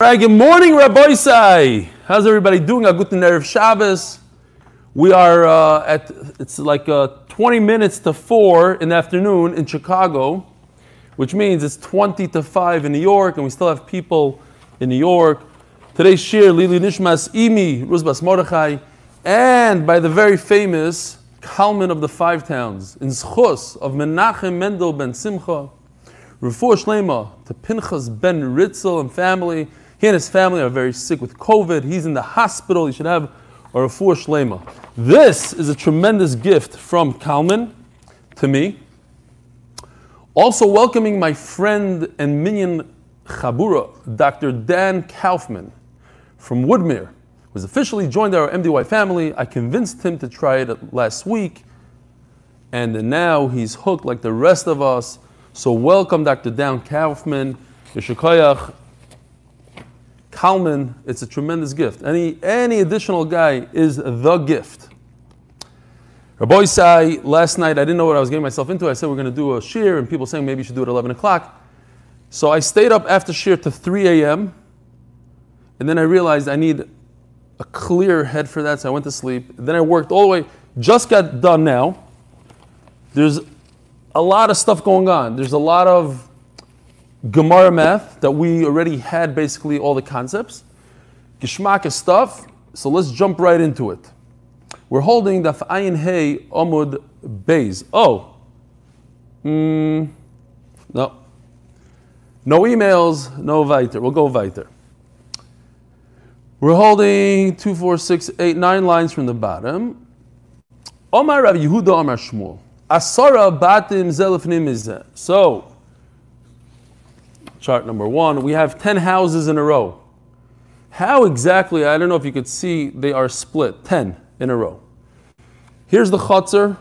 All right, good morning, Rabbosai. How's everybody doing? A good Erev Shabbos. We are uh, at, it's like uh, 20 minutes to 4 in the afternoon in Chicago, which means it's 20 to 5 in New York, and we still have people in New York. Today's shir, Lili Nishmas Imi, Ruzbas Mordechai, and by the very famous Kalman of the Five Towns, in Zchus of Menachem Mendel ben Simcha, Refuah Shlema to Pinchas ben Ritzel and family. He and his family are very sick with COVID. He's in the hospital. He should have a refuah shlema. This is a tremendous gift from Kalman to me. Also welcoming my friend and minion Chabura, Dr. Dan Kaufman from Woodmere, was officially joined our MDY family. I convinced him to try it last week, and now he's hooked like the rest of us. So welcome, Dr. Dan Kaufman. Yeshikoyach. Kalman, it's a tremendous gift. Any, any additional guy is the gift. Rabbosai, last night I didn't know what I was getting myself into. I said we're going to do a shir, and people saying maybe you should do it at 11 o'clock. So I stayed up after shir to 3 a.m., and then I realized I need a clear head for that, so I went to sleep. Then I worked all the way, just got done now. There's a lot of stuff going on. There's a lot of Gemara math that we already had basically all the concepts. Gishmak stuff, so let's jump right into it. We're holding the Ayin Hey Omud Beis. Oh, mm, no. No emails, no Viter. We'll go Viter. We're holding two, four, six, eight, nine lines from the bottom. Omar Rav Yehuda Omar Shmuel. Asara batim zelifnim So, chart number one, we have 10 houses in a row. How exactly, I don't know if you could see, they are split, 10 in a row. Here's the chutzner,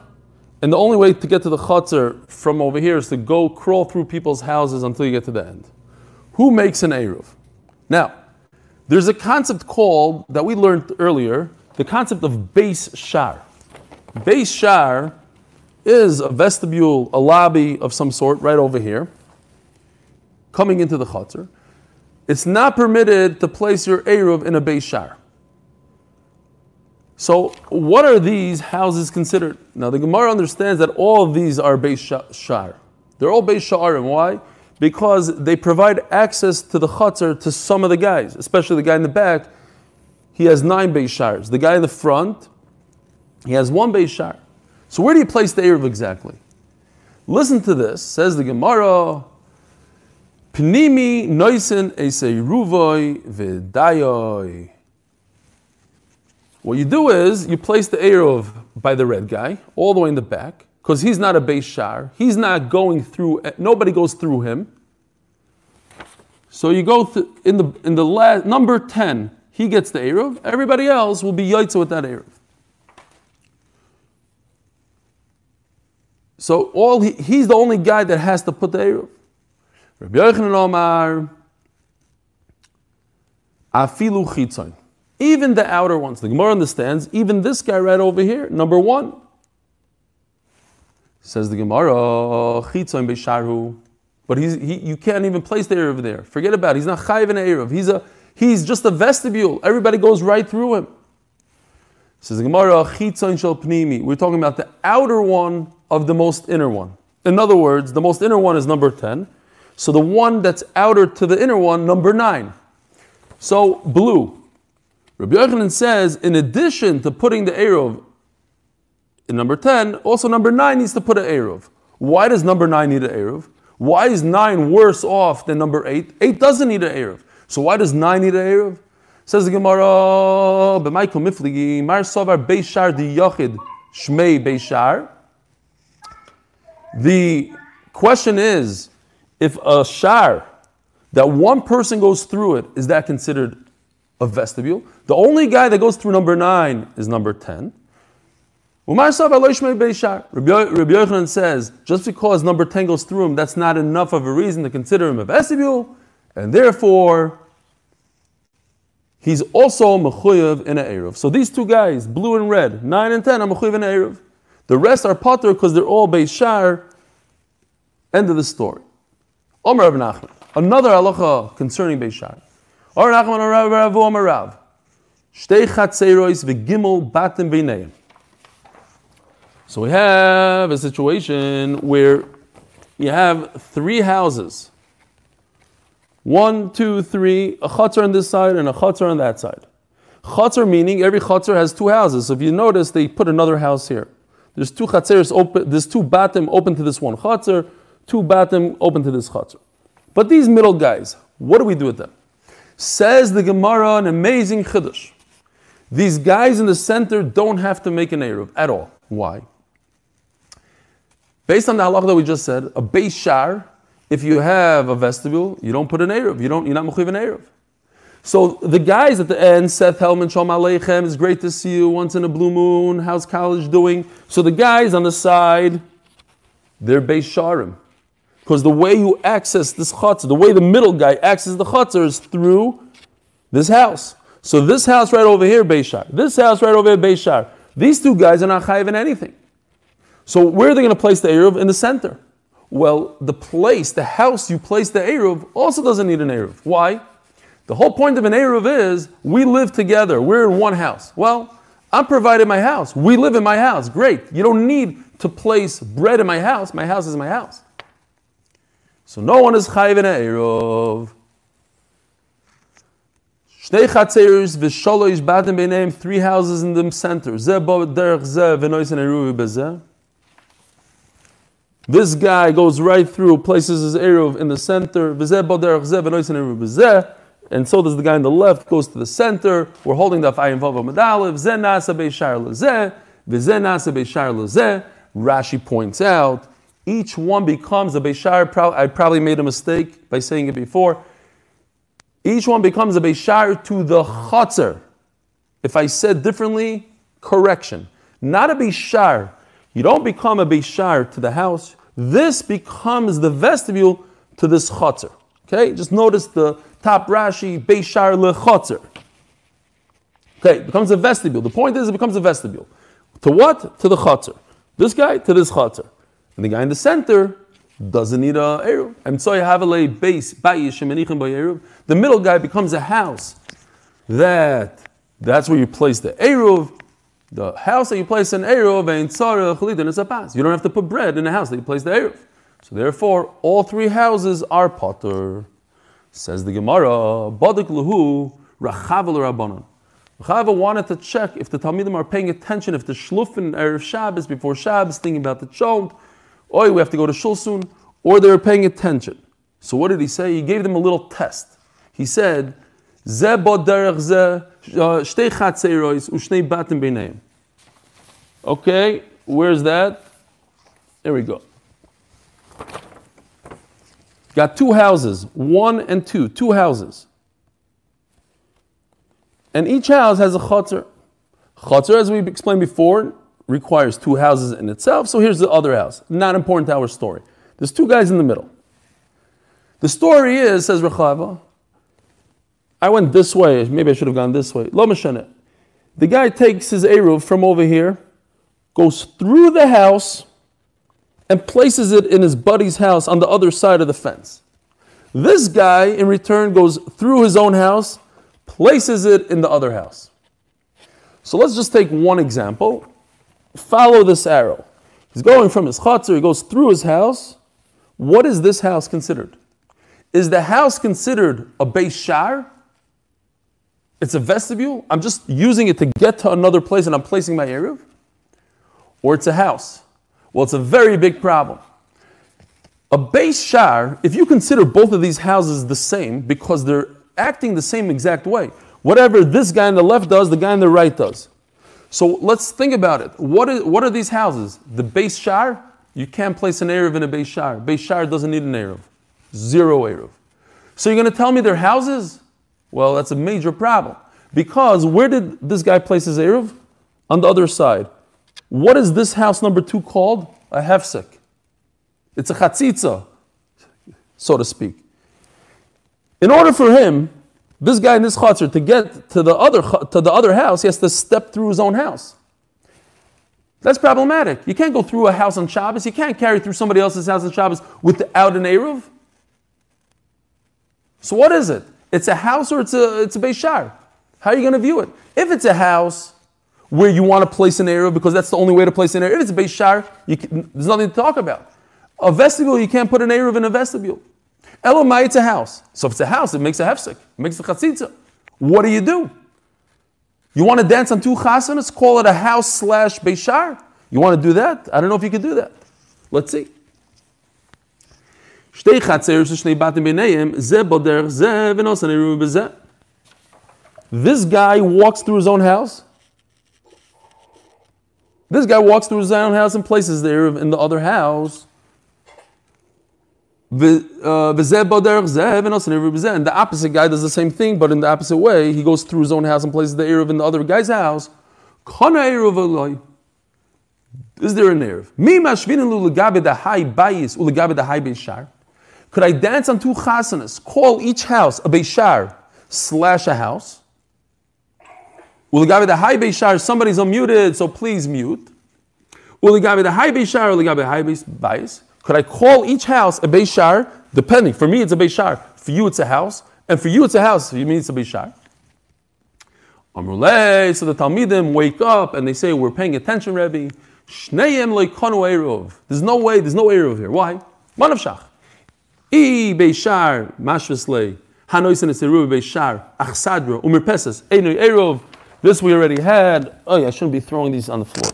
and the only way to get to the chutzner from over here is to go crawl through people's houses until you get to the end. Who makes an Eruv? Now, there's a concept called, that we learned earlier, the concept of base shar. Base shar is a vestibule, a lobby of some sort right over here coming into the chutzner, it's not permitted to place your Eruv in a Beis. So, what are these houses considered? Now, the Gemara understands that all of these are Beis. They're all Beis Sha'arim. Why? Because they provide access to the chutzner to some of the guys, especially the guy in the back. He has nine Beis. The guy in the front, he has one Beis. So, where do you place the Eruv exactly? Listen to this, says the Gemara. Pnimi noisen. What you do is you place the Eruv by the red guy, all the way in the back, because he's not a base shar. He's not going through, eh, nobody goes through him. So you go th- in the in the last number 10, he gets the Eruv. Everybody else will be Yaitza with that Eruv. So all he, he's the only guy that has to put the Eruv. Rabbi Yochanan Omar, Afilu Chitzon. Even the outer ones, the Gemara understands, even this guy right over here, number one. Says the Gemara, Chitzon Beisharu. But he's, he, you can't even place the Erev there. Forget about it. He's not Chayiv in Erev. He's, a, he's just a vestibule. Everybody goes right through him. Says the Gemara, Chitzon Shel Pnimi. We're talking about the outer one of the most inner one. In other words, the most inner one is number 10. So the one that's outer to the inner one, number nine. So blue. Rabbi Yochanan says, in addition to putting the Eruv in number 10, also number 9 needs to put an Eruv. Why does number 9 need an Eruv? Why is 9 worse off than number 8? 8 doesn't need an Eruv. So why does 9 need an Eruv? Says the Gemara, mifligi, mar sovar beishar di yochid, shmei beishar. The question is, if a shar, that one person goes through it, is that considered a vestibule? The only guy that goes through number nine is number 10. Rabbi Yochanan says, just because number 10 goes through him, that's not enough of a reason to consider him a vestibule, and therefore, he's also mechuyev in an Eruv. So these two guys, blue and red, 9 and 10, are mechuyev in an Eruv. The rest are potter because they're all Beishar. End of the story. Omer Rav Nachman. Another halacha concerning Beishar. Or Nachman Rav Rav Omar Rav. Shtei v'gimel batim b'neim. So we have a situation where you have three houses. One, two, three, a chutzar on this side and a chutzar on that side. Chutzar meaning every chutzar has two houses. So if you notice, they put another house here. There's two chatzeros open, there's two batim open to this one chutzar, two batim open to this chutzar. But these middle guys, what do we do with them? Says the Gemara, an amazing chiddush. These guys in the center don't have to make an Eruv at all. Why? Based on the halach that we just said, a Beis Shar, if you have a vestibule, you don't put an Eruv. You don't, you're not mechuyev an Eruv. So the guys at the end, Seth Hellman, Shalom Aleichem, it's great to see you once in a blue moon. How's college doing? So the guys on the side, they're Beis Sharim. Because the way you access this chutzah, the way the middle guy accesses the chutzah is through this house. So this house right over here, Beishar. This house right over here, Beishar. These two guys are not chayiv in anything. So where are they going to place the Eruv? In the center. Well, the place, the house you place the Eruv also doesn't need an Eruv. Why? The whole point of an Eruv is we live together. We're in one house. Well, I'm provided my house. We live in my house. Great. You don't need to place bread in my house. My house is my house. So no one is chayiv in Eruv. Shnei chatzeros v'sholosh batim b'neim, three houses in the center. Ze bo derech ze v'nois en eruv. This guy goes right through, places his eruv in the center. Bo derech ze v'nois en eruv. And so does the guy on the left, goes to the center. We're holding the Afayim Vav Medalev. Ze nasa be'shar lezeh. Nasa. Rashi points out, each one becomes a be'shar. I probably made a mistake by saying it before each one becomes a Beishar to the Chatzar. If I said differently, correction. Not a Beishar. You don't become a Beishar to the house. This becomes the vestibule to this Chatzar. Okay, just notice the top Rashi, Beishar le Chatzar. Okay, it becomes a vestibule. The point is, it becomes a vestibule. To what? To the Chatzar. This guy to this Chatzar. And the guy in the center doesn't need a Eruv. And so you have a base, the middle guy becomes a house. That that's where you place the Eruv. The house that you place an Eruv and Tzara is a pass. You don't have to put bread in the house that you place the Eruv. So therefore, all three houses are potter. Says the Gemara, Badik Lahu, Rachavel Rabbanon. Chava wanted to check if the Talmidim are paying attention, if the Shlufen Erev Shabbos, before Shabbos, thinking about the Chont, or we have to go to Shul soon, or they were paying attention. So what did he say? He gave them a little test. He said, uh, b'neim. Okay, where's that? There we go. Got two houses, one and two, two houses. And each house has a chotzer. Chotzer, as we explained before, requires two houses in itself. So here's the other house. Not important to our story. There's two guys in the middle. The story is, says Rechava, I went this way. Maybe I should have gone this way. Lo. The guy takes his Eruv from over here, goes through the house, and places it in his buddy's house on the other side of the fence. This guy, in return, goes through his own house, places it in the other house. So let's just take one example. Follow this arrow. He's going from his chutzner, he goes through his house. What is this house considered? Is the house considered a Beis Shar? It's a vestibule. I'm just using it to get to another place and I'm placing my Eruv. Or it's a house. Well, it's a very big problem. A Beis Shar, if you consider both of these houses the same because they're acting the same exact way, whatever this guy on the left does, the guy on the right does. So let's think about it. What, is, what are these houses? The base Shar, you can't place an Eruv in a base Shar. Base Shar doesn't need an Eruv. Zero Eruv. So you're going to tell me they're houses? Well, that's a major problem. Because where did this guy place his Eruv? On the other side. What is this house number two called? A hefsek. It's a chatzitza, so to speak. In order for him, this guy in this chatzir, to get to the, other, to the other house, he has to step through his own house. That's problematic. You can't go through a house on Shabbos. You can't carry through somebody else's house on Shabbos without an Eruv. So what is it? It's a house or it's a it's a Beishar. How are you going to view it? If it's a house where you want to place an Eruv because that's the only way to place an Eruv, if it's a Beishar, there's nothing to talk about. A vestibule, you can't put an Eruv in a vestibule. Elamai, it's a house. So if it's a house, it makes a hefsek, it makes a chatzitza. What do you do? You want to dance on two chasanas? Call it a house slash Beishar? You want to do that? I don't know if you could do that. Let's see. This guy walks through his own house. This guy walks through his own house and places there in the other house. Uh, and the opposite guy does the same thing, but in the opposite way. He goes through his own house and places the Erev in the other guy's house. Is there an Erev? Could I dance on two chasanas? Call each house a Beishar slash a house. Uligabe the high Beishar, somebody's unmuted, so please mute. Uligabe the high Beishar, the high Beis. Could I call each house a Beishar? Depending. For me, it's a Beishar. For you, it's a house. And for you, it's a house. For you, mean it's a Beishar. Amrulay, so the Talmidim wake up and they say, We're paying attention, Rebbe. Shneim loikonu Eruv. There's no way, there's no Eruv here. Why? Manav Shach. I Beishar, Mashveslei. Hanoisen is Eruv Beishar. Achsadra. Umirpesas. Einu Eruv. This we already had. Oh, yeah, I shouldn't be throwing these on the floor.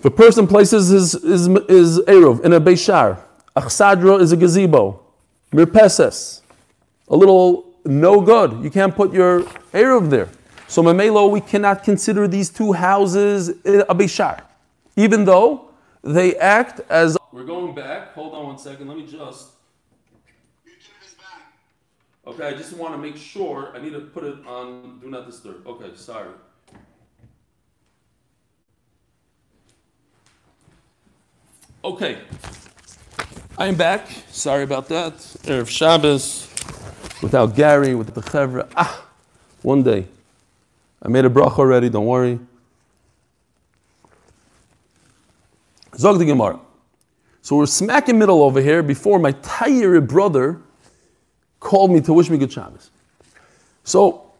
If a person places his, his, his Eruv in a Beishar, Achsadra is a gazebo, Mirpeses, a little no good. You can't put your Eruv there. So Mamelo, we cannot consider these two houses a Beishar, even though they act as. We're going back. Hold on one second. Let me just. Okay, I just want to make sure. I need to put it on Do Not Disturb. Okay, sorry. Okay, I am back. Sorry about that. Erev Shabbos, without Gary, with the Chevra. Ah, one day. I made a brach already, don't worry. Zog the Gemara. So we're smack in middle over here before my Tayyir brother called me to wish me good Shabbos. So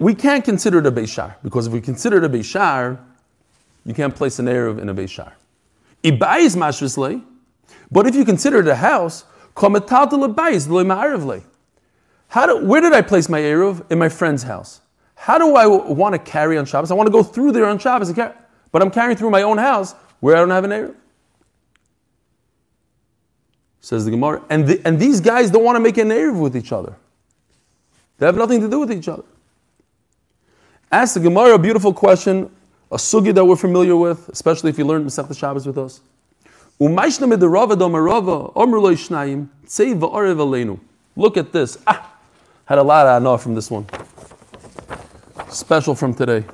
we can't consider it a Beishar, because if we consider it a Beishar, you can't place an Erev in a Beishar. Ibayis mashvislei. But if you consider it a house, how do, where did I place my Eruv? In my friend's house. How do I want to carry on Shabbos? I want to go through there on Shabbos, but I'm carrying through my own house where I don't have an Eruv. Says the Gemara. And, the, and these guys don't want to make an Eruv with each other. They have nothing to do with each other. Ask the Gemara a beautiful question a sugi that we're familiar with, especially if you learned Masech Shabbos with us. Look at this. Ah, had a lot of anah from this one. Special from today.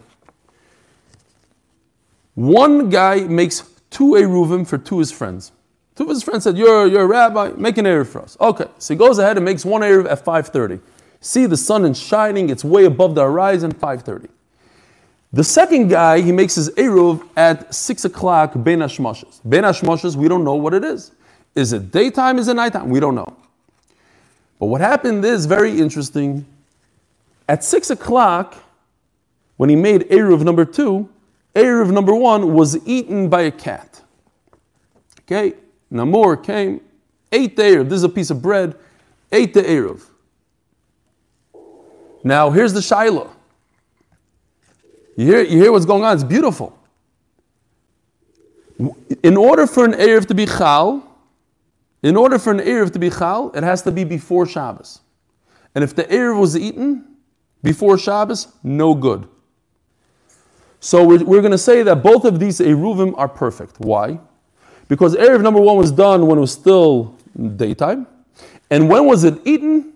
One guy makes two eruvim for two of his friends. Two of his friends said, "You're you're a rabbi, make an eruv for us." Okay, so he goes ahead and makes one eruv at 5:30. See the sun is shining; it's way above the horizon. 5:30. The second guy, he makes his Eruv at 6 o'clock, Ben Hashmoshes. Ben we don't know what it is. Is it daytime, is it nighttime? We don't know. But what happened is very interesting. At 6 o'clock, when he made Eruv number 2, Eruv number 1 was eaten by a cat. Okay, Namor came, ate the Eruv. This is a piece of bread, ate the Eruv. Now, here's the Shiloh. You hear, you hear what's going on? It's beautiful. In order for an Erev to be Chal, in order for an Erev to be Chal, it has to be before Shabbos. And if the Erev was eaten before Shabbos, no good. So we're, we're going to say that both of these Eruvim are perfect. Why? Because Erev number one was done when it was still daytime. And when was it eaten?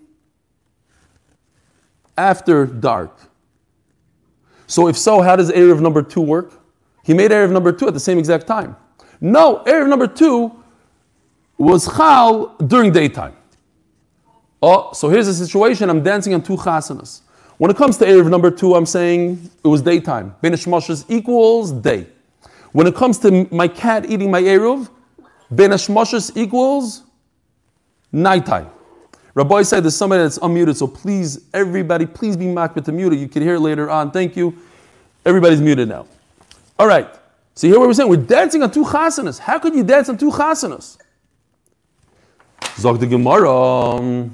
After dark. So if so, how does Erev number two work? He made Erev number two at the same exact time. No, Erev number two was Chal during daytime. Oh, so here's the situation. I'm dancing on two chasanas. When it comes to Erev number two, I'm saying it was daytime. Ben equals day. When it comes to my cat eating my Eruv, Ben Hashmashas equals nighttime. Rabbi said there's somebody that's unmuted, so please, everybody, please be makbet to mute it. You can hear later on. Thank you. Everybody's muted now. All right. See here what we're saying? We're dancing on two chasanas. How could you dance on two chasanas? Zog the Gemara.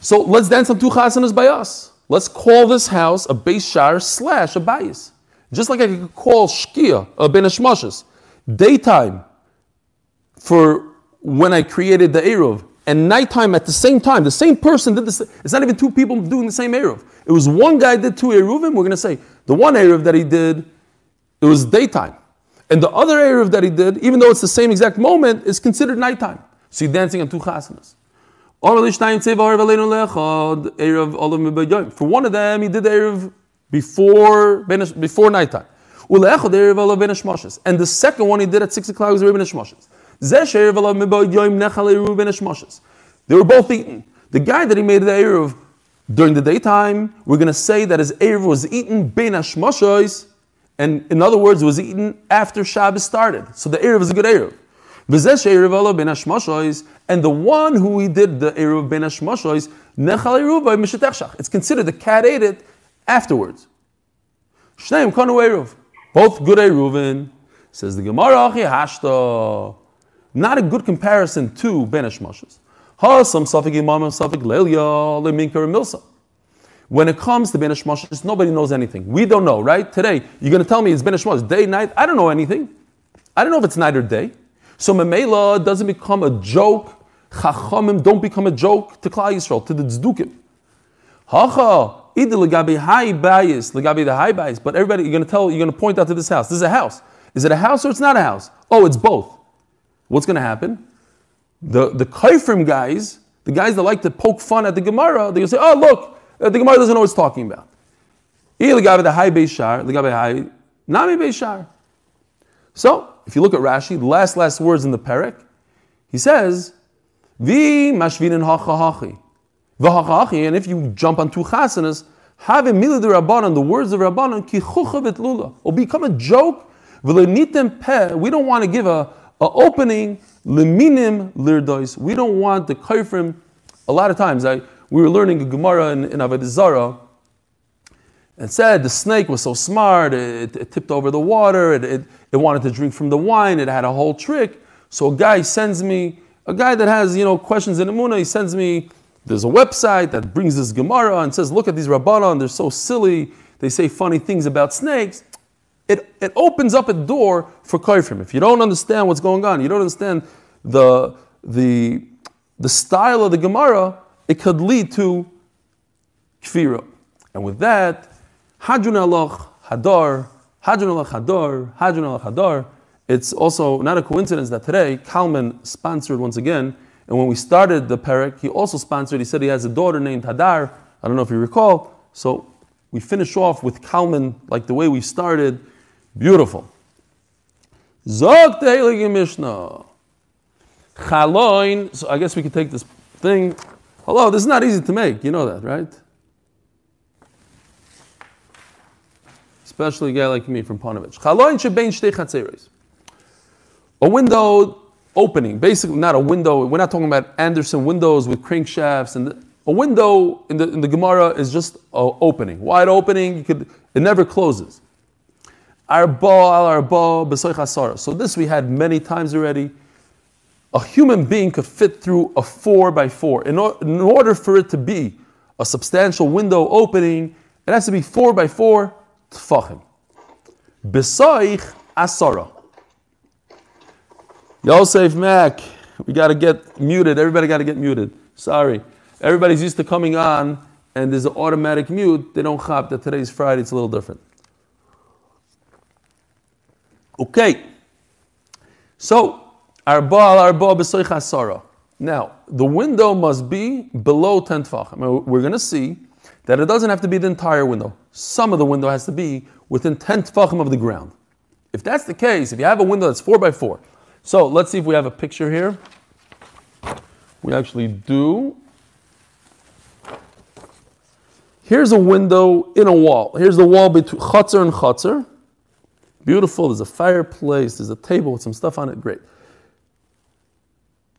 So let's dance on two chasanas by us. Let's call this house a Beis Shar slash a Bayis. Just like I could call Shkia a Ben Hashmashas. Daytime for when I created the Eruv and nighttime at the same time. The same person did this. It's not even two people doing the same Eruv. It was one guy did two Eruvim. We're going to say the one Eruv that he did, it was daytime. And the other Eruv that he did, even though it's the same exact moment, is considered nighttime. So you're dancing on two chasanas. For one of them, he did Erev before, before nighttime. And the second one he did at 6 o'clock was Erev Neshmoshes. They were both eaten. The guy that he made the Erev during the daytime, we're going to say that his Erev was eaten Ben and in other words, was eaten after Shabbos started. So the Erev is a good Erev. And the one who he did the Eruv ben Eruv by. It's considered the cat ate it afterwards. Shneim Eruv. Both good Eruvin. Says the Gemara. Not a good comparison to Leminkar Milsa. When it comes to Ben Hashmoshois, nobody knows anything. We don't know, right? Today, you're going to tell me it's Ben Hashmoshois, day, night. I don't know anything. I don't know if it's night or day. So Memela doesn't become a joke. Chachamim don't become a joke to Klal Yisrael, to the Tzdukim. Hacha, either legabi high bias, legabi the high bias. But everybody, you're going to tell, you're going to point out to this house. This is a house. Is it a house or it's not a house? Oh, it's both. What's going to happen? The the Kaifrim guys, the guys that like to poke fun at the Gemara, they're say, oh, look, uh, the Gemara doesn't know what it's talking about. The. So, if you look at Rashi, the last last words in the parak, he says, "Vi mashvinin hachahachi, v'hachahachi." And if you jump on two chasanas, have a milah rabbanon, the words of rabbanon, ki lula, will become a joke. We don't want to give a opening leminim lirdois. We don't want the kaifrim. A lot of times, I we were learning a Gemara in, in Avodah Zarah and said the snake was so smart, it, it tipped over the water, it, it, it, wanted to drink from the wine, it had a whole trick. So a guy sends me, a guy that has, you know, questions in Amuna, he sends me, there's a website that brings this Gemara and says, look at these Rabbanon, they're so silly, they say funny things about snakes. It, it opens up a door for Kaifrim. If you don't understand what's going on, you don't understand the, the, the style of the Gemara, it could lead to Kfira. And with that, Hadrun Aloch Hadar, Hadrun Aloch Hadar, Hadrun Aloch Hadar. It's also not a coincidence that today Kalman sponsored once again, and when we started the parak, he also sponsored. He said he has a daughter named Hadar. I don't know if you recall. So we finish off with Kalman like the way we started. Beautiful. Zog Heilige Mishnah. Chaloin. So I guess we could take this thing. Hello, this is not easy to make. You know that, right? especially a guy like me from Panovich. A window opening, basically not a window. We're not talking about Andersen windows with crankshafts, and a window in the, in the Gemara is just an opening, wide opening. You could it never closes. So this we had many times already. A human being could fit through a four by four. In, or, in order for it to be a substantial window opening, it has to be four by four tfachim. Besoich asara. Yosef Mac, we got to get muted. Everybody got to get muted. Sorry. Everybody's used to coming on and there's an automatic mute. They don't chop that today's Friday. It's a little different. Okay. So, arba al arba besoich asara. Now, the window must be below 10 tfachim. We're going to see that it doesn't have to be the entire window. Some of the window has to be within 10 tfachim of the ground. If that's the case, if you have a window that's 4 by 4 so let's see if we have a picture here. We actually do. Here's a window in a wall. Here's the wall between Chatzar and Chatzar. Beautiful. There's a fireplace. There's a table with some stuff on it. Great.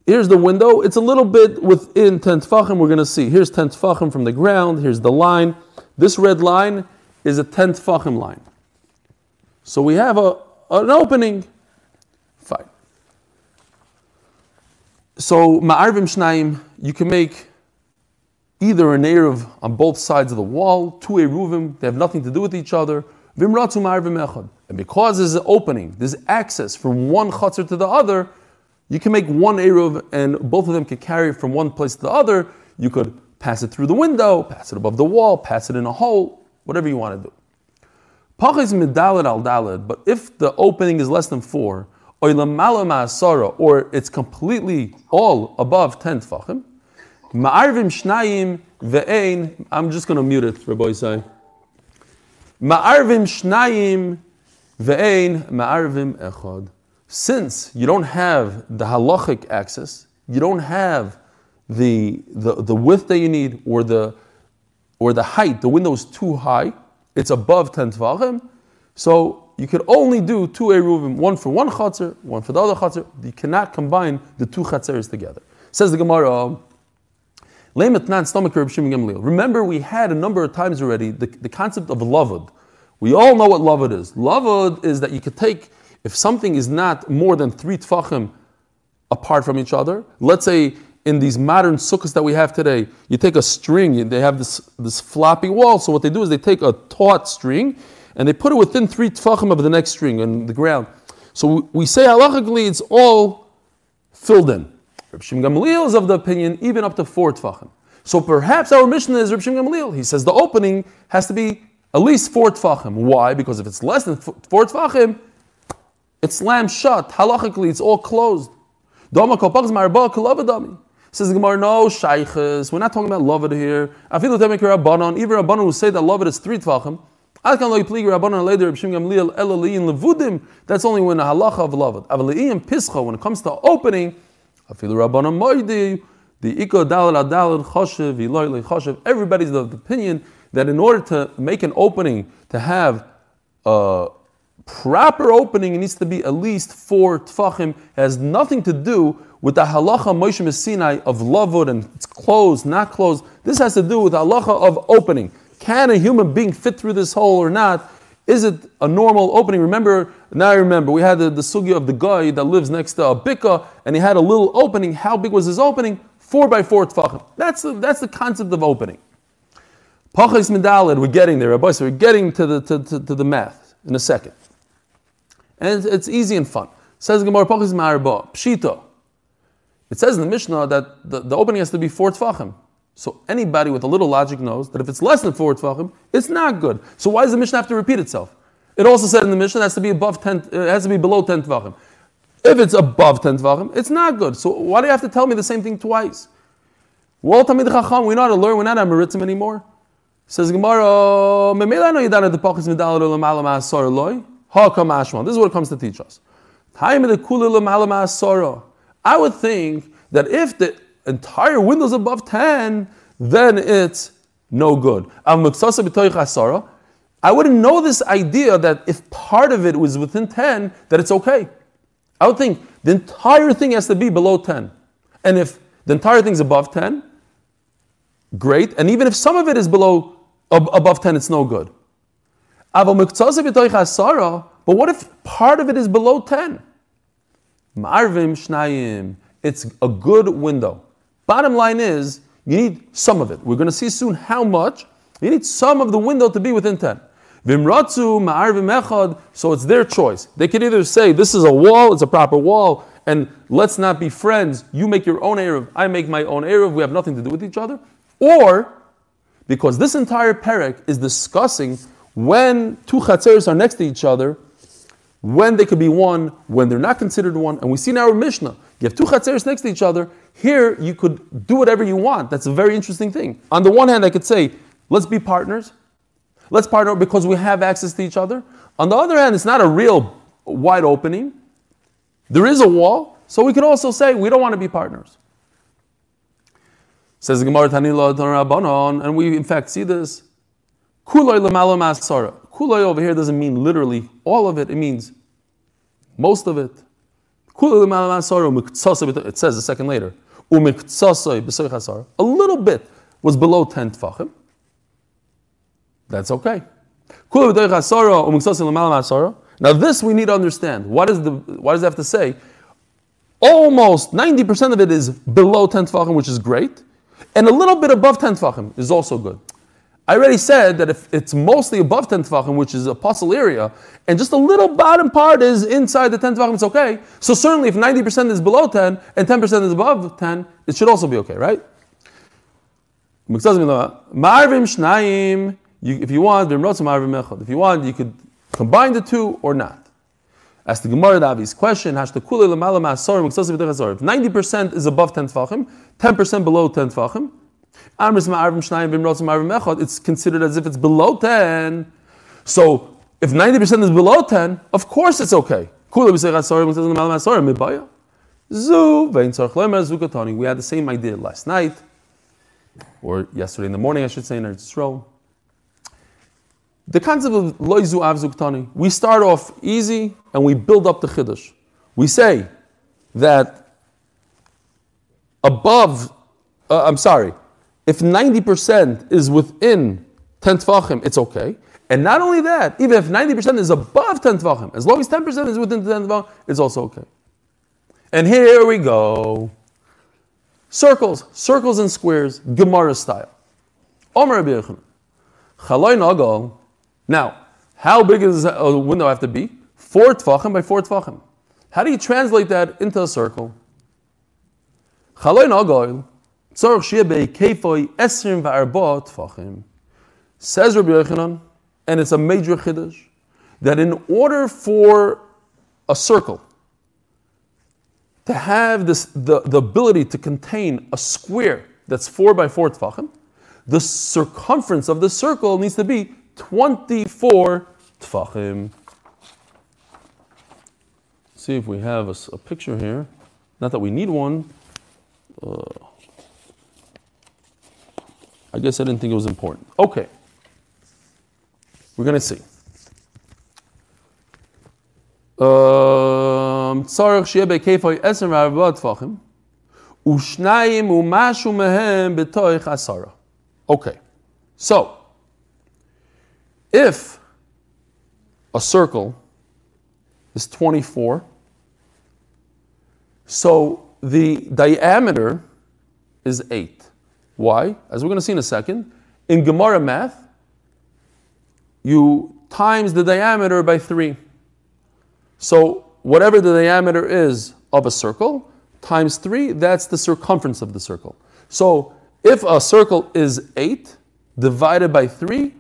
Here's the window. It's a little bit within 10 tfachim. We're going to see. Here's 10 tfachim from the ground. Here's the line. This red line is a 10 tfachim line. So we have a, an opening. Fine. So ma'arvim shnaim, you can make either an eruv on both sides of the wall, two eruvim, they have nothing to do with each other. Vimratu ma'arvim echad. And because there's an opening, there's access from one chutzner to the other, you can make one eruv and both of them can carry from one place to the other. You could pass it through the window, pass it above the wall, pass it in a hole, whatever you want to do. Pachis medalad al dalad, but if the opening is less than four, or it's completely all above 10 tfachim, ma'arvim shnayim ve'ein, I'm just going to mute it, Rabbi say. Ma'arvim shnayim ve'ein ma'arvim echad since you don't have the halachic access, you don't have the, the, the width that you need or the, or the height, the window is too high, it's above 10 tvachim, so you could only do two eruvim, one for one chatzir, one for the other chatzir. You cannot combine the two chatzirs together. Says the Gemara, Remember, we had a number of times already the, the concept of lavud. We all know what lavud is. Lavud is that you could take if something is not more than three tfachim apart from each other, let's say in these modern sukkahs that we have today, you take a string, they have this, this floppy wall, so what they do is they take a taut string and they put it within three tfachim of the next string on the ground. So we say halachically it's all filled in. Reb Shim Gamliel is of the opinion even up to four tfachim. So perhaps our mission is Reb Shim Gamliel. He says the opening has to be at least four tfachim. Why? Because if it's less than four tfachim, it's slammed shut. Halachically, it's all closed. Says the Gemara, no, shaykhs. We're not talking about loved here. That make rabbanon. Even rabbanon who say that loved is three tvachim. That's only when a halacha of loved. pischa, when it comes to opening, feel rabbanon moidi. The iko dalad adalad choshev iloy choshev. Everybody's of the opinion that in order to make an opening to have. a proper opening, it needs to be at least four tfachim. It has nothing to do with the halacha Moshe Sinai of lavud and it's closed, not closed. This has to do with the halacha of opening. Can a human being fit through this hole or not? Is it a normal opening? Remember, now I remember, we had the, the sugya of the guy that lives next to a bika and he had a little opening. How big was his opening? Four by four tfachim. That's the, that's the concept of opening. Pachis medalid, we're getting there, Rabbi, so we're getting to the, to, to, to the math in a second. And it's, it's easy and fun. Says Gemara Pachis Ma'arba, Pshita. It says in the Mishnah that the, the opening has to be four tfachim. So anybody with a little logic knows that if it's less than four tfachim, it's not good. So why does the Mishnah have to repeat itself? It also said in the Mishnah it has to be above ten, it has to be below ten tfachim. If it's above ten tfachim, it's not good. So why do you have to tell me the same thing twice? Well, Tamid Chacham, we're not a learn, we're not Amaritzim anymore. Says Gemara. This is what it comes to teach us. I would think that if the entire window is above 10, then it's no good. I wouldn't know this idea that if part of it was within 10, that it's okay. I would think the entire thing has to be below 10. And if the entire thing is above 10, great. And even if some of it is below above 10, it's no good. But what if part of it is below 10? Marvim shnayim. It's a good window. Bottom line is, you need some of it. We're going to see soon how much. You need some of the window to be within 10. Vimratzu ma'arvim echad. So it's their choice. They could either say, this is a wall, it's a proper wall, and let's not be friends. You make your own Erev, I make my own Erev, we have nothing to do with each other. Or, because this entire parak is discussing when two chatzeros are next to each other, when they could be one, when they're not considered one. And we see now in our Mishnah, you have two chatzeros next to each other. Here, you could do whatever you want. That's a very interesting thing. On the one hand, I could say, let's be partners. Let's partner because we have access to each other. On the other hand, it's not a real wide opening. There is a wall, so we could also say we don't want to be partners. Says the Gemara Tanila and we in fact see this. Kulay lemala masara. kulay over here doesn't mean literally all of it, it means most of it. It says a second later. A little bit was below 10 tfachim. That's okay. Now this we need to understand. What, is the, what does it have to say? Almost 90% of it is below 10 tfachim, which is great. And a little bit above 10 tfachim is also good. I already said that if it's mostly above 10 tefachim, which is a puzzle area, and just a little bottom part is inside the 10 tefachim, it's okay. So certainly if 90% is below 10 and 10% is above 10, it should also be okay, right? If you want, if you want, you could combine the two or not. As the Gemara Davi's question, if 90% is above 10 tefachim, 10% below 10 tefachim, it's considered as if it's below 10. So if 90% is below 10, of course it's okay. We had the same idea last night, or yesterday in the morning, I should say, in Eretz The concept of loizu av zuktani, we start off easy and we build up the chiddush. We say that above, uh, I'm sorry, if 90% is within 10 tvachim, it's okay. And not only that, even if 90% is above 10 tvachim, as long as 10% is within 10 tvachim, it's also okay. And here we go. Circles, circles and squares, Gemara style. Omer Rabbi Nagal. Now, how big does a window have to be? Four tvachim by four tvachim. How do you translate that into a circle? Esrim. Says Rabbi Yochanan, and it's a major chiddush, that in order for a circle to have this, the, the ability to contain a square that's four by four tfachim, the circumference of the circle needs to be 24 tfachim. See if we have a, a picture here. Not that we need one. Uh, I guess I didn't think it was important. Okay. We're going to see. צריך שיהיה בהיקף עשר וארבעה טפחים, ושניים ומשהו מהם בתוך עשרה. Okay, so, if a circle is 24, so the diameter is 8. Why? As we're going to see in a second, in Gemara math, you times the diameter by 3. So whatever the diameter is of a circle, times 3, that's the circumference of the circle. So if a circle is 8 divided by 3,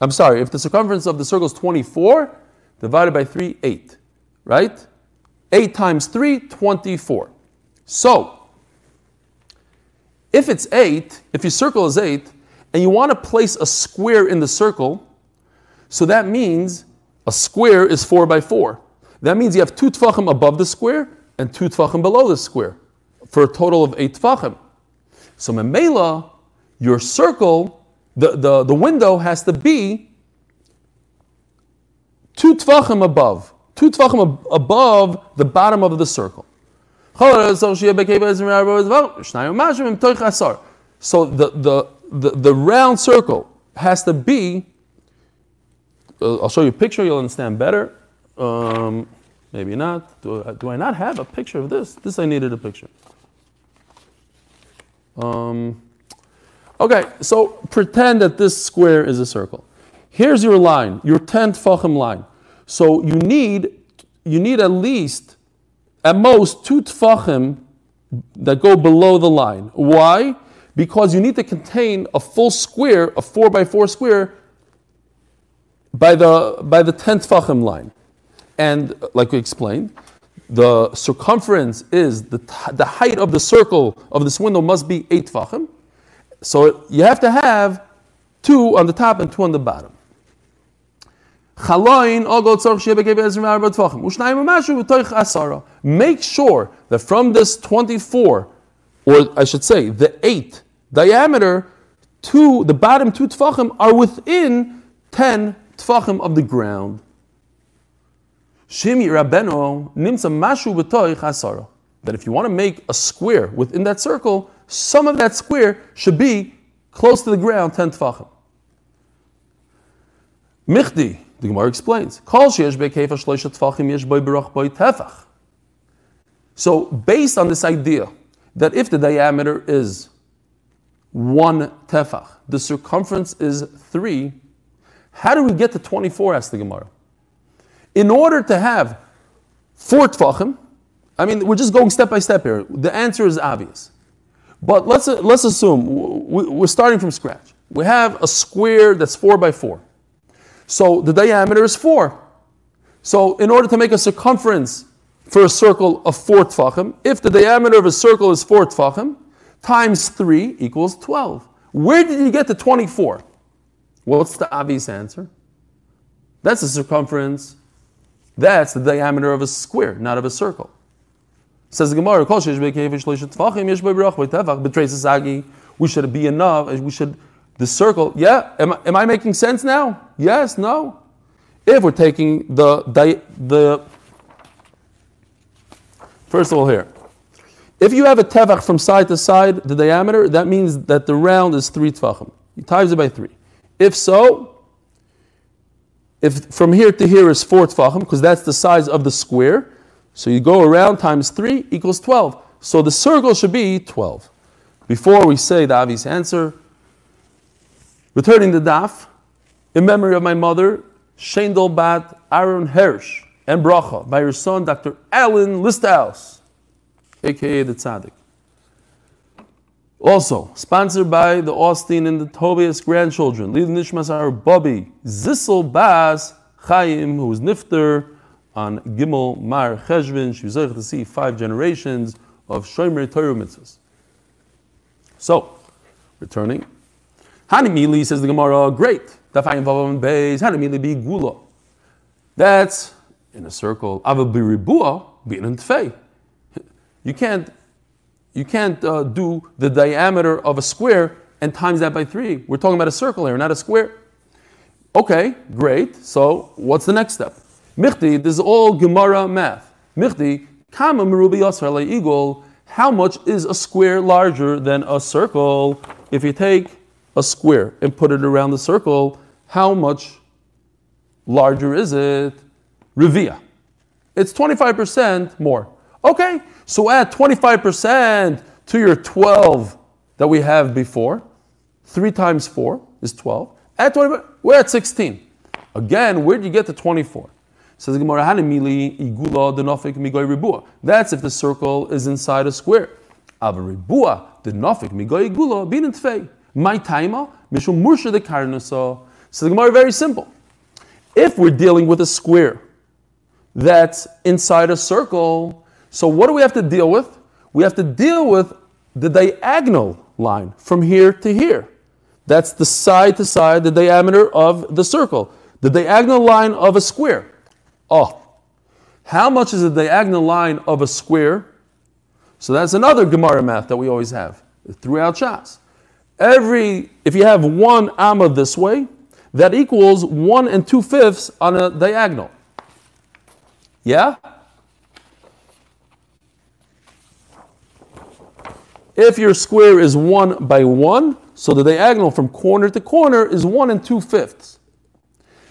I'm sorry, if the circumference of the circle is 24, divided by 3, 8. Right? 8 times 3, 24. So, if it's 8, if your circle is 8, and you want to place a square in the circle, so that means a square is 4 by 4. That means you have 2 tfachim above the square and 2 tfachim below the square for a total of 8 tfachim. So memela, your circle, the, the, the window has to be 2 tfachim above. 2 tfachim ab- above the bottom of the circle. So the, the, the, the round circle has to be, uh, I'll show you a picture, you'll understand better. Um, maybe not. Do, do, I not have a picture of this? This I needed a picture. Um, okay, so pretend that this square is a circle. Here's your line, your 10 tfachim line. So you need, you need at least at most two tfachim that go below the line. Why? Because you need to contain a full square, a four by four square, by the by the ten tfachim line. And like we explained, the circumference is the, the height of the circle of this window must be eight tfachim. So you have to have two on the top and two on the bottom. Make sure that from this 24, or I should say, the 8 diameter, two, the bottom two tfachim are within 10 tfachim of the ground. Nimsa. That if you want to make a square within that circle, some of that square should be close to the ground, 10 tfachim. Michdi, the Gemara explains, Kol yesh tefach. So based on this idea that if the diameter is one tefach, the circumference is three, how do we get to 24, Asked the Gemara? In order to have four tefachim, I mean, we're just going step by step here. The answer is obvious. But let's, let's assume we're starting from scratch. We have a square that's four by four. So the diameter is four. So in order to make a circumference for a circle of four tfachim, if the diameter of a circle is four tfachim, times three equals 12. Where did you get to 24? Well, what's the obvious answer? That's the circumference. That's the diameter of a square, not of a circle. Says the Gemara, we should be enough, we should, the circle, yeah, am, I, am I making sense now? Yes, no. If we're taking the, the, first of all here, if you have a tevach from side to side, the diameter, that means that the round is three tvachim. You times it by three. If so, if from here to here is four tvachim, because that's the size of the square, so you go around times 3 equals 12. So the circle should be 12. Before we say the obvious answer, returning the daf, in memory of my mother, Shendel Bat Aaron Hirsch, and bracha by her son, Dr. Alan Listhouse, aka the Tzaddik. Also, sponsored by the Austin and the Tobias grandchildren, Lead Nishmas our Bobby, Zissel Bas Chaim, who was Nifter, on Gimel Marcheshvan. She was able to see five generations of Shomer Torah mitzvahs. So, returning. Hanimili says the Gemara, great. Hanimili be Gula. That's in a circle. Ava Biribua, be in. You can't, you can't uh, do the diameter of a square and times that by three. We're talking about a circle here, not a square. Okay, great. So, what's the next step? Michti, this is all Gemara math. Michti, kama merubi yasar. How much is a square larger than a circle? If you take a square and put it around the circle, how much larger is it? Revia. It's 25% more. Okay, so add 25% to your 12 that we have before. 3 times 4 is 12. Add 20, we're at 16. Again, where did you get to 24? Says the Gemara, Hanimili igula denofik migoy ribua. That's if the circle is inside a square. Ava ribua denofik migoy igula bin tfei. My taima mishum mursha de karnasa. So the Gemara very simple. If we're dealing with a square that's inside a circle, so what do we have to deal with? We have to deal with the diagonal line from here to here. That's the side to side, the diameter of the circle. The diagonal line of a square. Oh, how much is the diagonal line of a square? So that's another Gemara math that we always have throughout Shas. Every, if you have one amma this way, that equals one and two fifths on a diagonal. Yeah? If your square is one by one, so the diagonal from corner to corner is one and two fifths.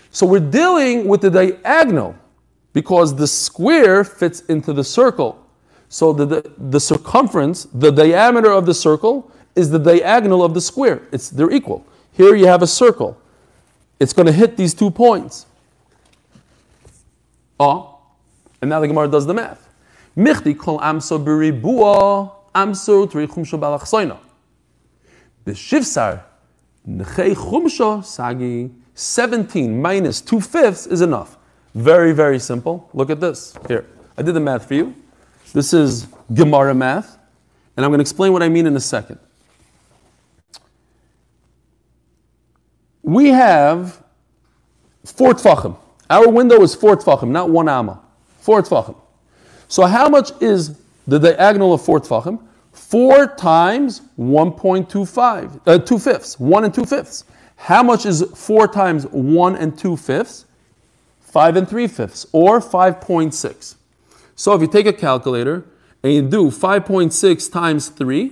So we're dealing with the diagonal because the square fits into the circle. So the, the, the, circumference, the diameter of the circle, is the diagonal of the square. It's, they're equal. Here you have a circle. It's going to hit these two points. Oh, and now the Gemara does the math. Michti kol amso amso. Nechei chumsho sagi 17 minus 2 fifths is enough. Very, very simple. Look at this. Here, I did the math for you. This is Gemara math, and I'm going to explain what I mean in a second. We have four tfachim. Our window is four tfachim, not one amma. Four tfachim. So how much is the diagonal of four tfachim? Four times 1.25, uh, two fifths, one and two fifths. How much is 4 times 1 and 2 fifths? 5 and 3 fifths, or 5.6. So if you take a calculator and you do 5.6 times 3,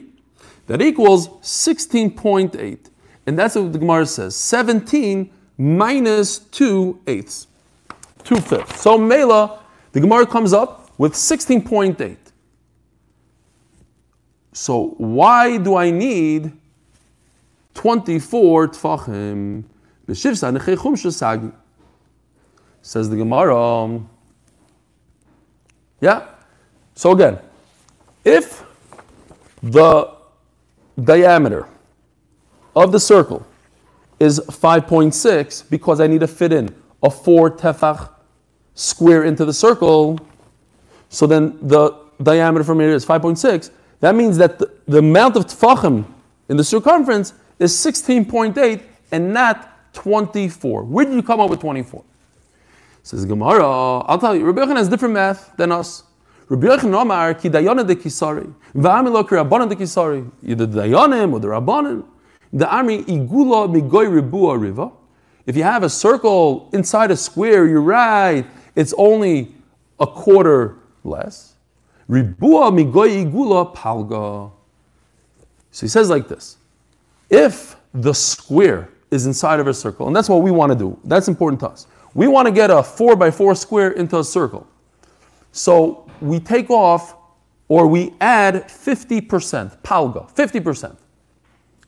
that equals 16.8. And that's what the Gemara says 17 minus 2 eighths, 2 fifths. So Mela, the Gemara comes up with 16.8. So why do I need 24 tfachim? Says the Gemara. Yeah. So again, if the diameter of the circle is 5.6 because I need to fit in a 4 tefach square into the circle, so then the diameter from here is 5.6. That means that the, the amount of tefachim in the circumference is 16.8 and not 24. Where did you come up with 24? Says Gemara, I'll tell you, Rabbi Yochanan has different math than us. Rabbi Yochanan Omar, ki dayana de kisari, v'amilok rabbanan de kisari, either the dayanim or the rabbanan. The army igula migoy ribua riva. If you have a circle inside a square, you're right, it's only a quarter less. Ribua migoy igula palga. So he says like this if the square is inside of a circle, and that's what we want to do, that's important to us. We want to get a four by four square into a circle. So we take off or we add 50%, palga, 50%.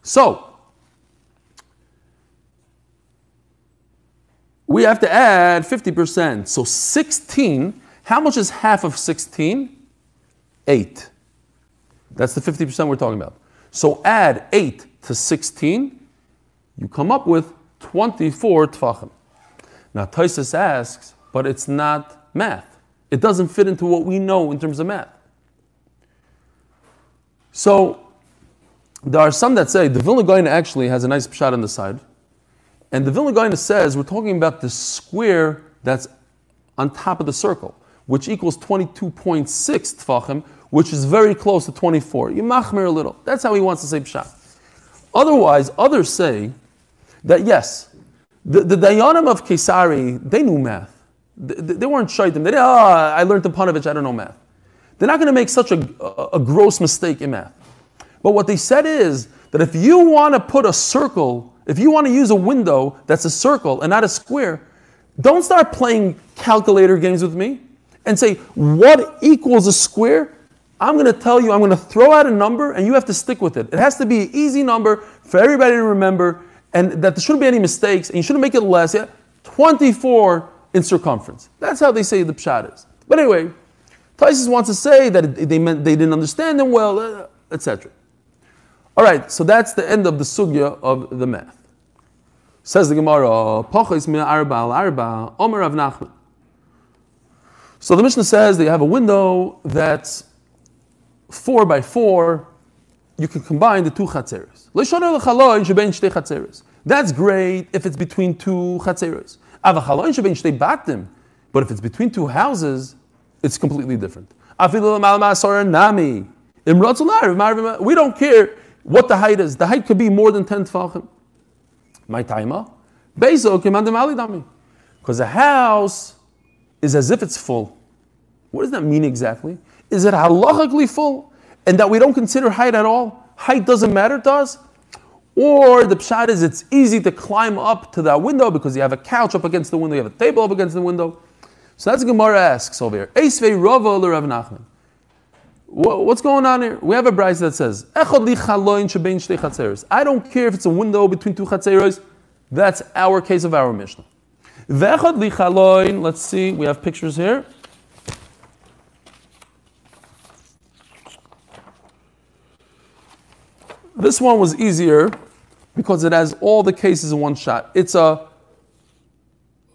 So we have to add 50%. So 16, how much is half of 16? 8. That's the 50% we're talking about. So add 8 to 16, you come up with 24 tfachim. Now Taisus asks, but it's not math. It doesn't fit into what we know in terms of math. So there are some that say the Vilna Gaon actually has a nice shot on the side. And the Vilna Gaon says we're talking about the square that's on top of the circle, which equals 22.6 tfachim, which is very close to 24. You machmir a little. That's how he wants to say pshat. Otherwise, others say that yes, the, the Dayanim of Kesari, they knew math. They, they weren't shaitim. They did, oh, ah, I learned in Panovich, I don't know math. They're not going to make such a, a, a gross mistake in math. But what they said is that if you want to put a circle, if you want to use a window that's a circle and not a square, don't start playing calculator games with me and say, what equals a square? I'm going to tell you, I'm going to throw out a number and you have to stick with it. It has to be an easy number for everybody to remember and that there shouldn't be any mistakes and you shouldn't make it less. Yeah? 24 in circumference. That's how they say the pshat is. But anyway, Tysus wants to say that they meant they didn't understand them well, uh, etc. All right, so that's the end of the sugya of the math. Says the Gemara, Pochis min arba al arba, Omer Nachman. So the Mishnah says that you have a window that's four by four, you can combine the two chatzeres. That's great if it's between two chatzeres. But if it's between two houses, it's completely different. We don't care what the height is. The height could be more than 10 tfachim. My timer. Because a house is as if it's full. What does that mean exactly? Is it halachically full and that we don't consider height at all? Height doesn't matter to us? Or the pshat is it's easy to climb up to that window because you have a couch up against the window, you have a table up against the window. So that's what Gemara asks over here. What's going on here? We have a bride that says, I don't care if it's a window between two chatzeros. That's our case of our Mishnah. Let's see, we have pictures here. This one was easier because it has all the cases in one shot. It's a,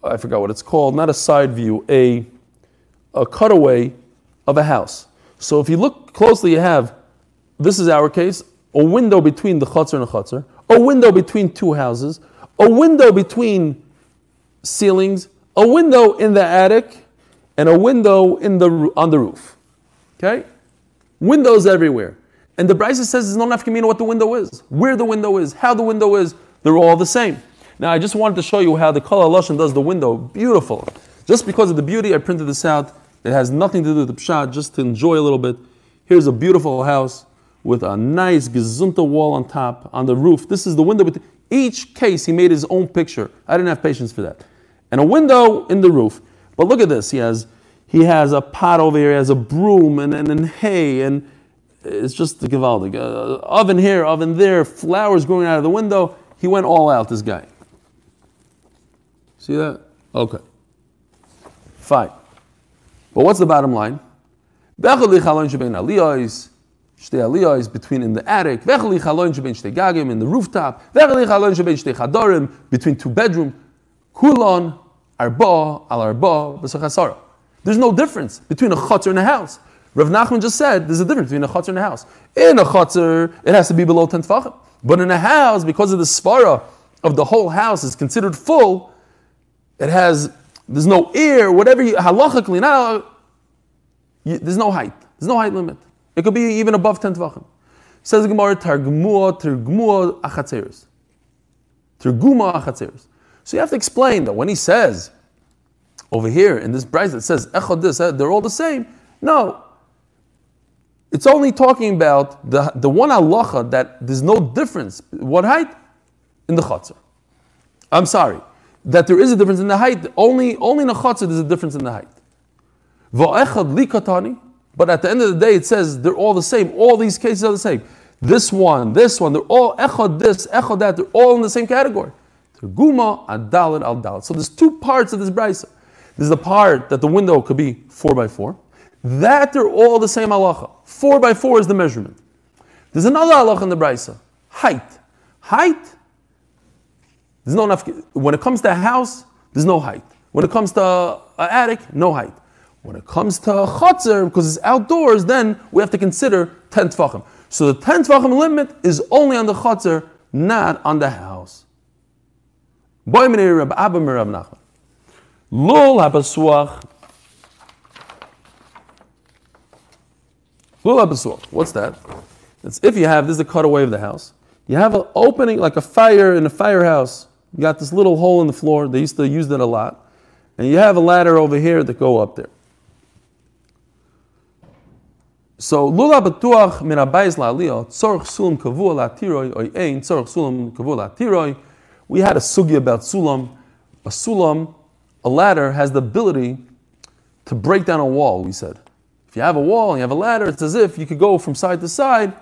I forgot what it's called, not a side view, a, a cutaway of a house. So if you look closely, you have, this is our case, a window between the chutzner and the chutzner, a window between two houses, a window between ceilings, a window in the attic, and a window in the, on the roof. Okay? Windows everywhere. And the Brisa says there's no nafkamina what the window is, where the window is, how the window is. They're all the same. Now, I just wanted to show you how the Kol Lashon does the window. Beautiful. Just because of the beauty, I printed this out. It has nothing to do with the pshat, just to enjoy a little bit. Here's a beautiful house with a nice gazunta wall on top, on the roof. This is the window. With each case, he made his own picture. I didn't have patience for that. And a window in the roof. But look at this. He has he has a pot over here. He has a broom and, and, and hay and it's just the gewaldig. Uh, oven here, oven there, flowers growing out of the window. He went all out. This guy. See that? Okay. Fine. But what's the bottom line? Between in the attic, in the rooftop, between two bedroom. There's no difference between a chutzner and a house. Rav Nachman just said there's a difference between a chutzner and a house. In a chutzner, it has to be below 10 tefachim. But in a house, because of the svara of the whole house is considered full, it has, there's no air, whatever you, halachically, not, you, there's no height. There's no height limit. It could be even above 10 tvachim. Says Gemara, Targmua, Targmua achatzeres. Targuma achatzeres. So you have to explain that when he says, over here in this bride that says, eh, they're all the same. No. It's only talking about the, the one halacha that there's no difference. What height? In the chatzar. I'm sorry. That there is a difference in the height. Only, only in the chatzar there's a difference in the height. Va'echad li katani. But at the end of the day, it says they're all the same. All these cases are the same. This one, this one, they're all echad this, echad that, they're all in the same category. Guma, adalit, al. So there's two parts of this brisa. There's the part that the window could be four by four. That they're all the same halacha. Four by four is the measurement. There's another halacha in the brisa. Height. Height. There's no enough. When it comes to a house, there's no height. When it comes to an attic, no height. When it comes to a chotzer, because it's outdoors, then we have to consider 10 tfachim. So the 10 tfachim limit is only on the chotzer, not on the house. Lul habasuach. Lul habasuach. What's that? It's if you have, this is the cutaway of the house. You have an opening, like a fire in a firehouse. You got this little hole in the floor. They used to use that a lot. And you have a ladder over here that go up there. So lula batuach min abayis la'aliyah tzorch sulam kavua la'tiroi or ein tzorch sulam kavua la'tiroi. We had a sugi about sulam. A sulam, a ladder, has the ability to break down a wall. We said, if you have a wall and you have a ladder, it's as if you could go from side to side.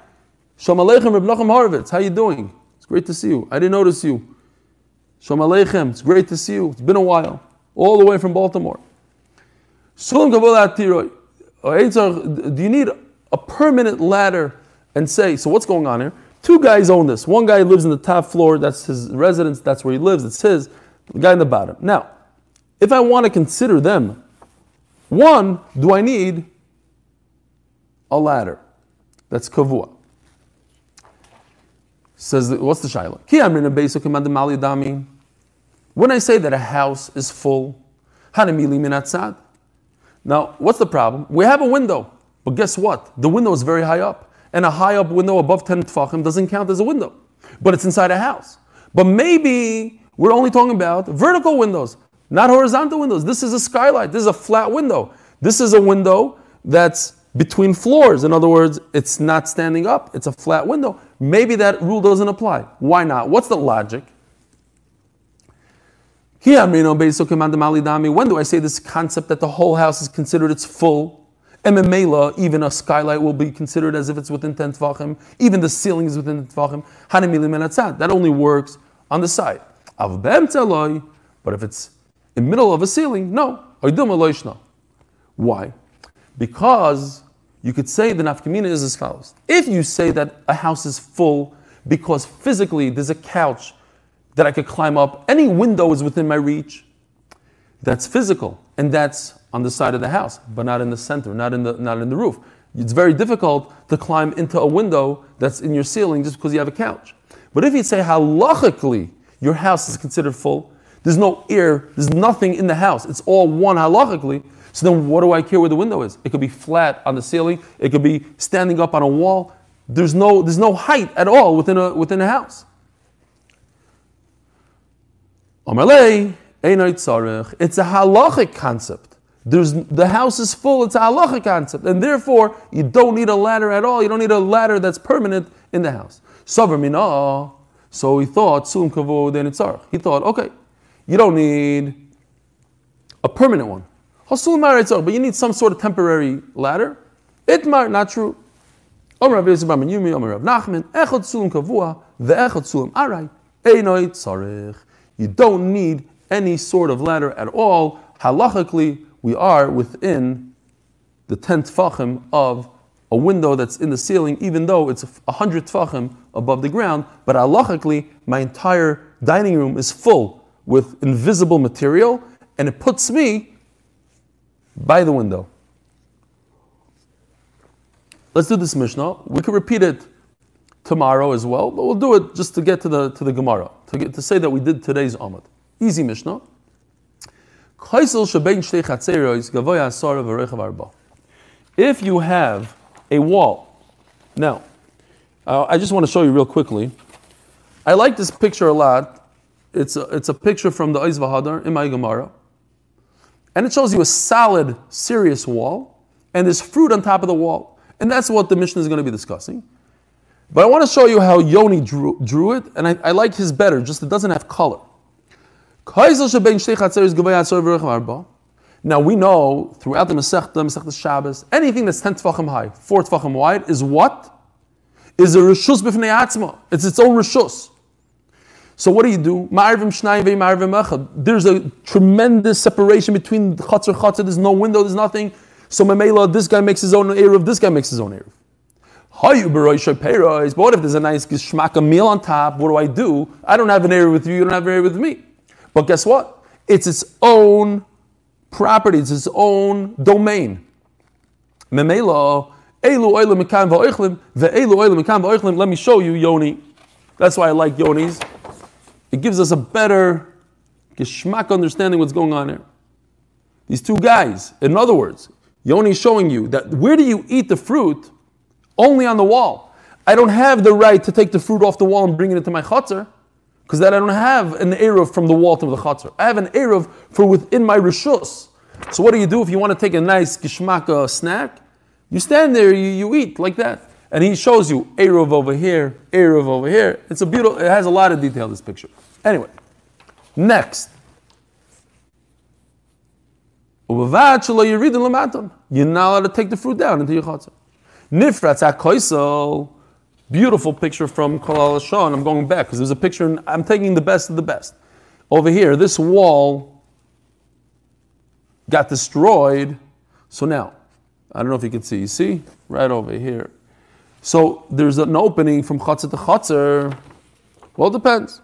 Shalom aleichem, Reb Nachum Horovitz. How you doing? It's great to see you. I didn't notice you. Shalom aleichem. It's great to see you. It's been a while, all the way from Baltimore. La'tiroi. Uh, do you need a permanent ladder and say, so what's going on here? Two guys own this. One guy lives in the top floor, that's his residence, that's where he lives, it's his. The guy in the bottom. Now, if I want to consider them, one, do I need a ladder? That's kavua. Says, what's the shaila? When I say that a house is full, now, what's the problem? We have a window. But guess what? The window is very high up. And a high up window above 10 tfachim doesn't count as a window. But it's inside a house. But maybe we're only talking about vertical windows, not horizontal windows. This is a skylight. This is a flat window. This is a window that's between floors. In other words, it's not standing up. It's a flat window. Maybe that rule doesn't apply. Why not? What's the logic? When do I say this concept that the whole house is considered its full? Even a skylight will be considered as if it's within 10 tvachim. Even the ceiling is within 10 tvachim. That only works on the side. But if it's in the middle of a ceiling, no. Why? Because you could say the nafkamina is as follows. If you say that a house is full because physically there's a couch that I could climb up, any window is within my reach, that's physical, and that's on the side of the house, but not in the center, not in the, not in the roof. It's very difficult to climb into a window that's in your ceiling just because you have a couch. But if you say halachically your house is considered full, there's no air, there's nothing in the house, it's all one halachically, so then what do I care where the window is? It could be flat on the ceiling, it could be standing up on a wall. There's no, there's no height at all within a, within a house. It's a halachic concept. There's, the house is full, it's a halachic concept. And therefore, you don't need a ladder at all. You don't need a ladder that's permanent in the house. So he thought, Sulim Kavua He thought, okay, you don't need a permanent one. But you need some sort of temporary ladder. Itmar, not true. Omer Rav Yosef Bar Yumi, Omer Rav Nachman, Sulim Kavua, Sulim Arai, Einoit Tzarech. You don't need any sort of ladder at all. Halachically, we are within the 10 tfachim of a window that's in the ceiling, even though it's a hundred tfachim above the ground. But halachically, my entire dining room is full with invisible material, and it puts me by the window. Let's do this Mishnah. We could repeat it tomorrow as well, but we'll do it just to get to the to the Gemara to get to say that we did today's Amud. Easy Mishnah. If you have a wall, now, uh, I just want to show you real quickly. I like this picture a lot. It's a, it's a picture from the Vahadar in my Gemara. And it shows you a solid, serious wall, and there's fruit on top of the wall. And that's what the Mishnah is going to be discussing. But I want to show you how Yoni drew, drew it, and I, I like his better, just it doesn't have color. Now we know throughout the Masechta, Masechta Shabbos, anything that's 10 tefachim high, 4 tefachim wide, is what? Is a rishus b'fnei atzma. It's its own rishus. So what do you do? There's a tremendous separation between chatzar chatzar. There's no window. There's nothing. So memela, this guy makes his own eruv. This guy makes his own eruv. But what if there's a nice gishmaka meal on top? What do I do? I don't have an eruv with you. You don't have an eruv with me. But guess what? It's its own property, it's its own domain. Let me show you Yoni. That's why I like Yonis. It gives us a better geschmack understanding what's going on here. These two guys, in other words, Yoni is showing you that where do you eat the fruit? Only on the wall. I don't have the right to take the fruit off the wall and bring it into my chutzner because that I don't have an Eruv from the wall to the Chatzar. I have an Eruv for within my Rishus. So what do you do if you want to take a nice Gishmaka uh, snack? You stand there, you, you eat like that. And he shows you Eruv over here, Eruv over here. It's a beautiful, it has a lot of detail, this picture. Anyway, next. You're not allowed to take the fruit down into your koisel. Beautiful picture from Kolal Shah, I'm going back because there's a picture, and I'm taking the best of the best. Over here, this wall got destroyed. So now, I don't know if you can see, you see? Right over here. So there's an opening from Chatzar to Chatzar. Well, it depends.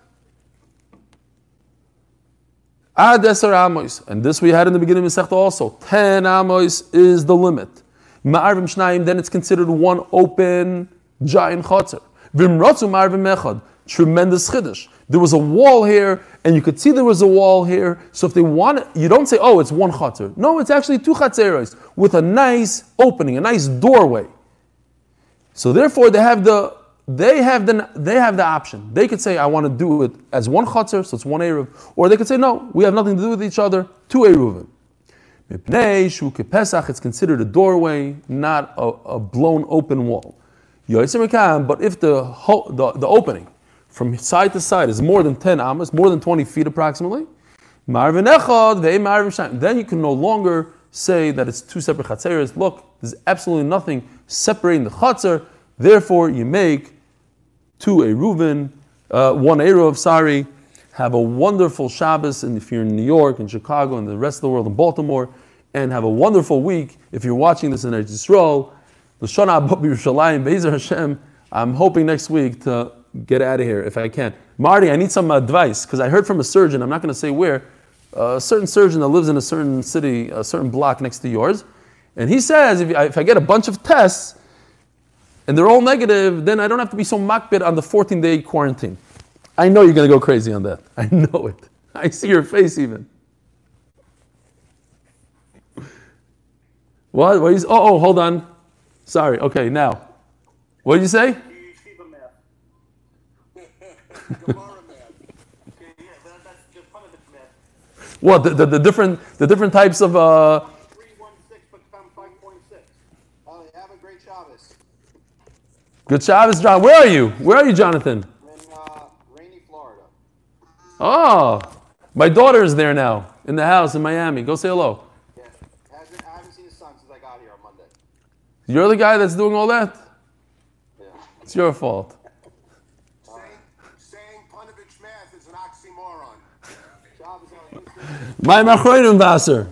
Ad Amos. And this we had in the beginning of Masechta also. 10 Amos is the limit. Ma'arvim Shnayim, then it's considered one open giant chotzer. Vimratzu marvim mechad. Tremendous chiddush. There was a wall here, and you could see there was a wall here. So if they want you don't say, oh, it's one chotzer. No, it's actually two chatzeros with a nice opening, a nice doorway. So therefore, they have the they have the they have the option. They could say, I want to do it as one chotzer, so it's one eruv, or they could say, no, we have nothing to do with each other, two eruvim. It's considered a doorway, not a, a blown open wall. But if the, the, the opening from side to side is more than 10 amas, more than 20 feet approximately, then you can no longer say that it's two separate chatzeres. Look, there's absolutely nothing separating the chatzer. Therefore, you make two Eruvin, uh, one Eruv, sorry. Have a wonderful Shabbos, and if you're in New York and Chicago and the rest of the world in Baltimore, and have a wonderful week. If you're watching this in Eretz Yisrael, Hashem. I'm hoping next week to get out of here if I can. Marty, I need some advice because I heard from a surgeon. I'm not going to say where. A certain surgeon that lives in a certain city, a certain block next to yours, and he says if, if I get a bunch of tests and they're all negative, then I don't have to be so makbid on the 14 day quarantine. I know you're going to go crazy on that. I know it. I see your face even. What? what is, oh, oh, hold on. Sorry. Okay, now. What did you say? What the, the, the different the different types of uh, 316 become 5.6. Have a great Shabbos. good Shabbos, John. Where are you? Where are you, Jonathan? In uh, rainy Florida. Oh, my daughter is there now in the house in Miami. Go say hello. Yeah, hasn't, I haven't seen his son since I got here on Monday. You're the guy that's doing all that. Yeah. It's your fault. Saying, saying Panovich math is an oxymoron. Shabbos on a good My machronim Vaser.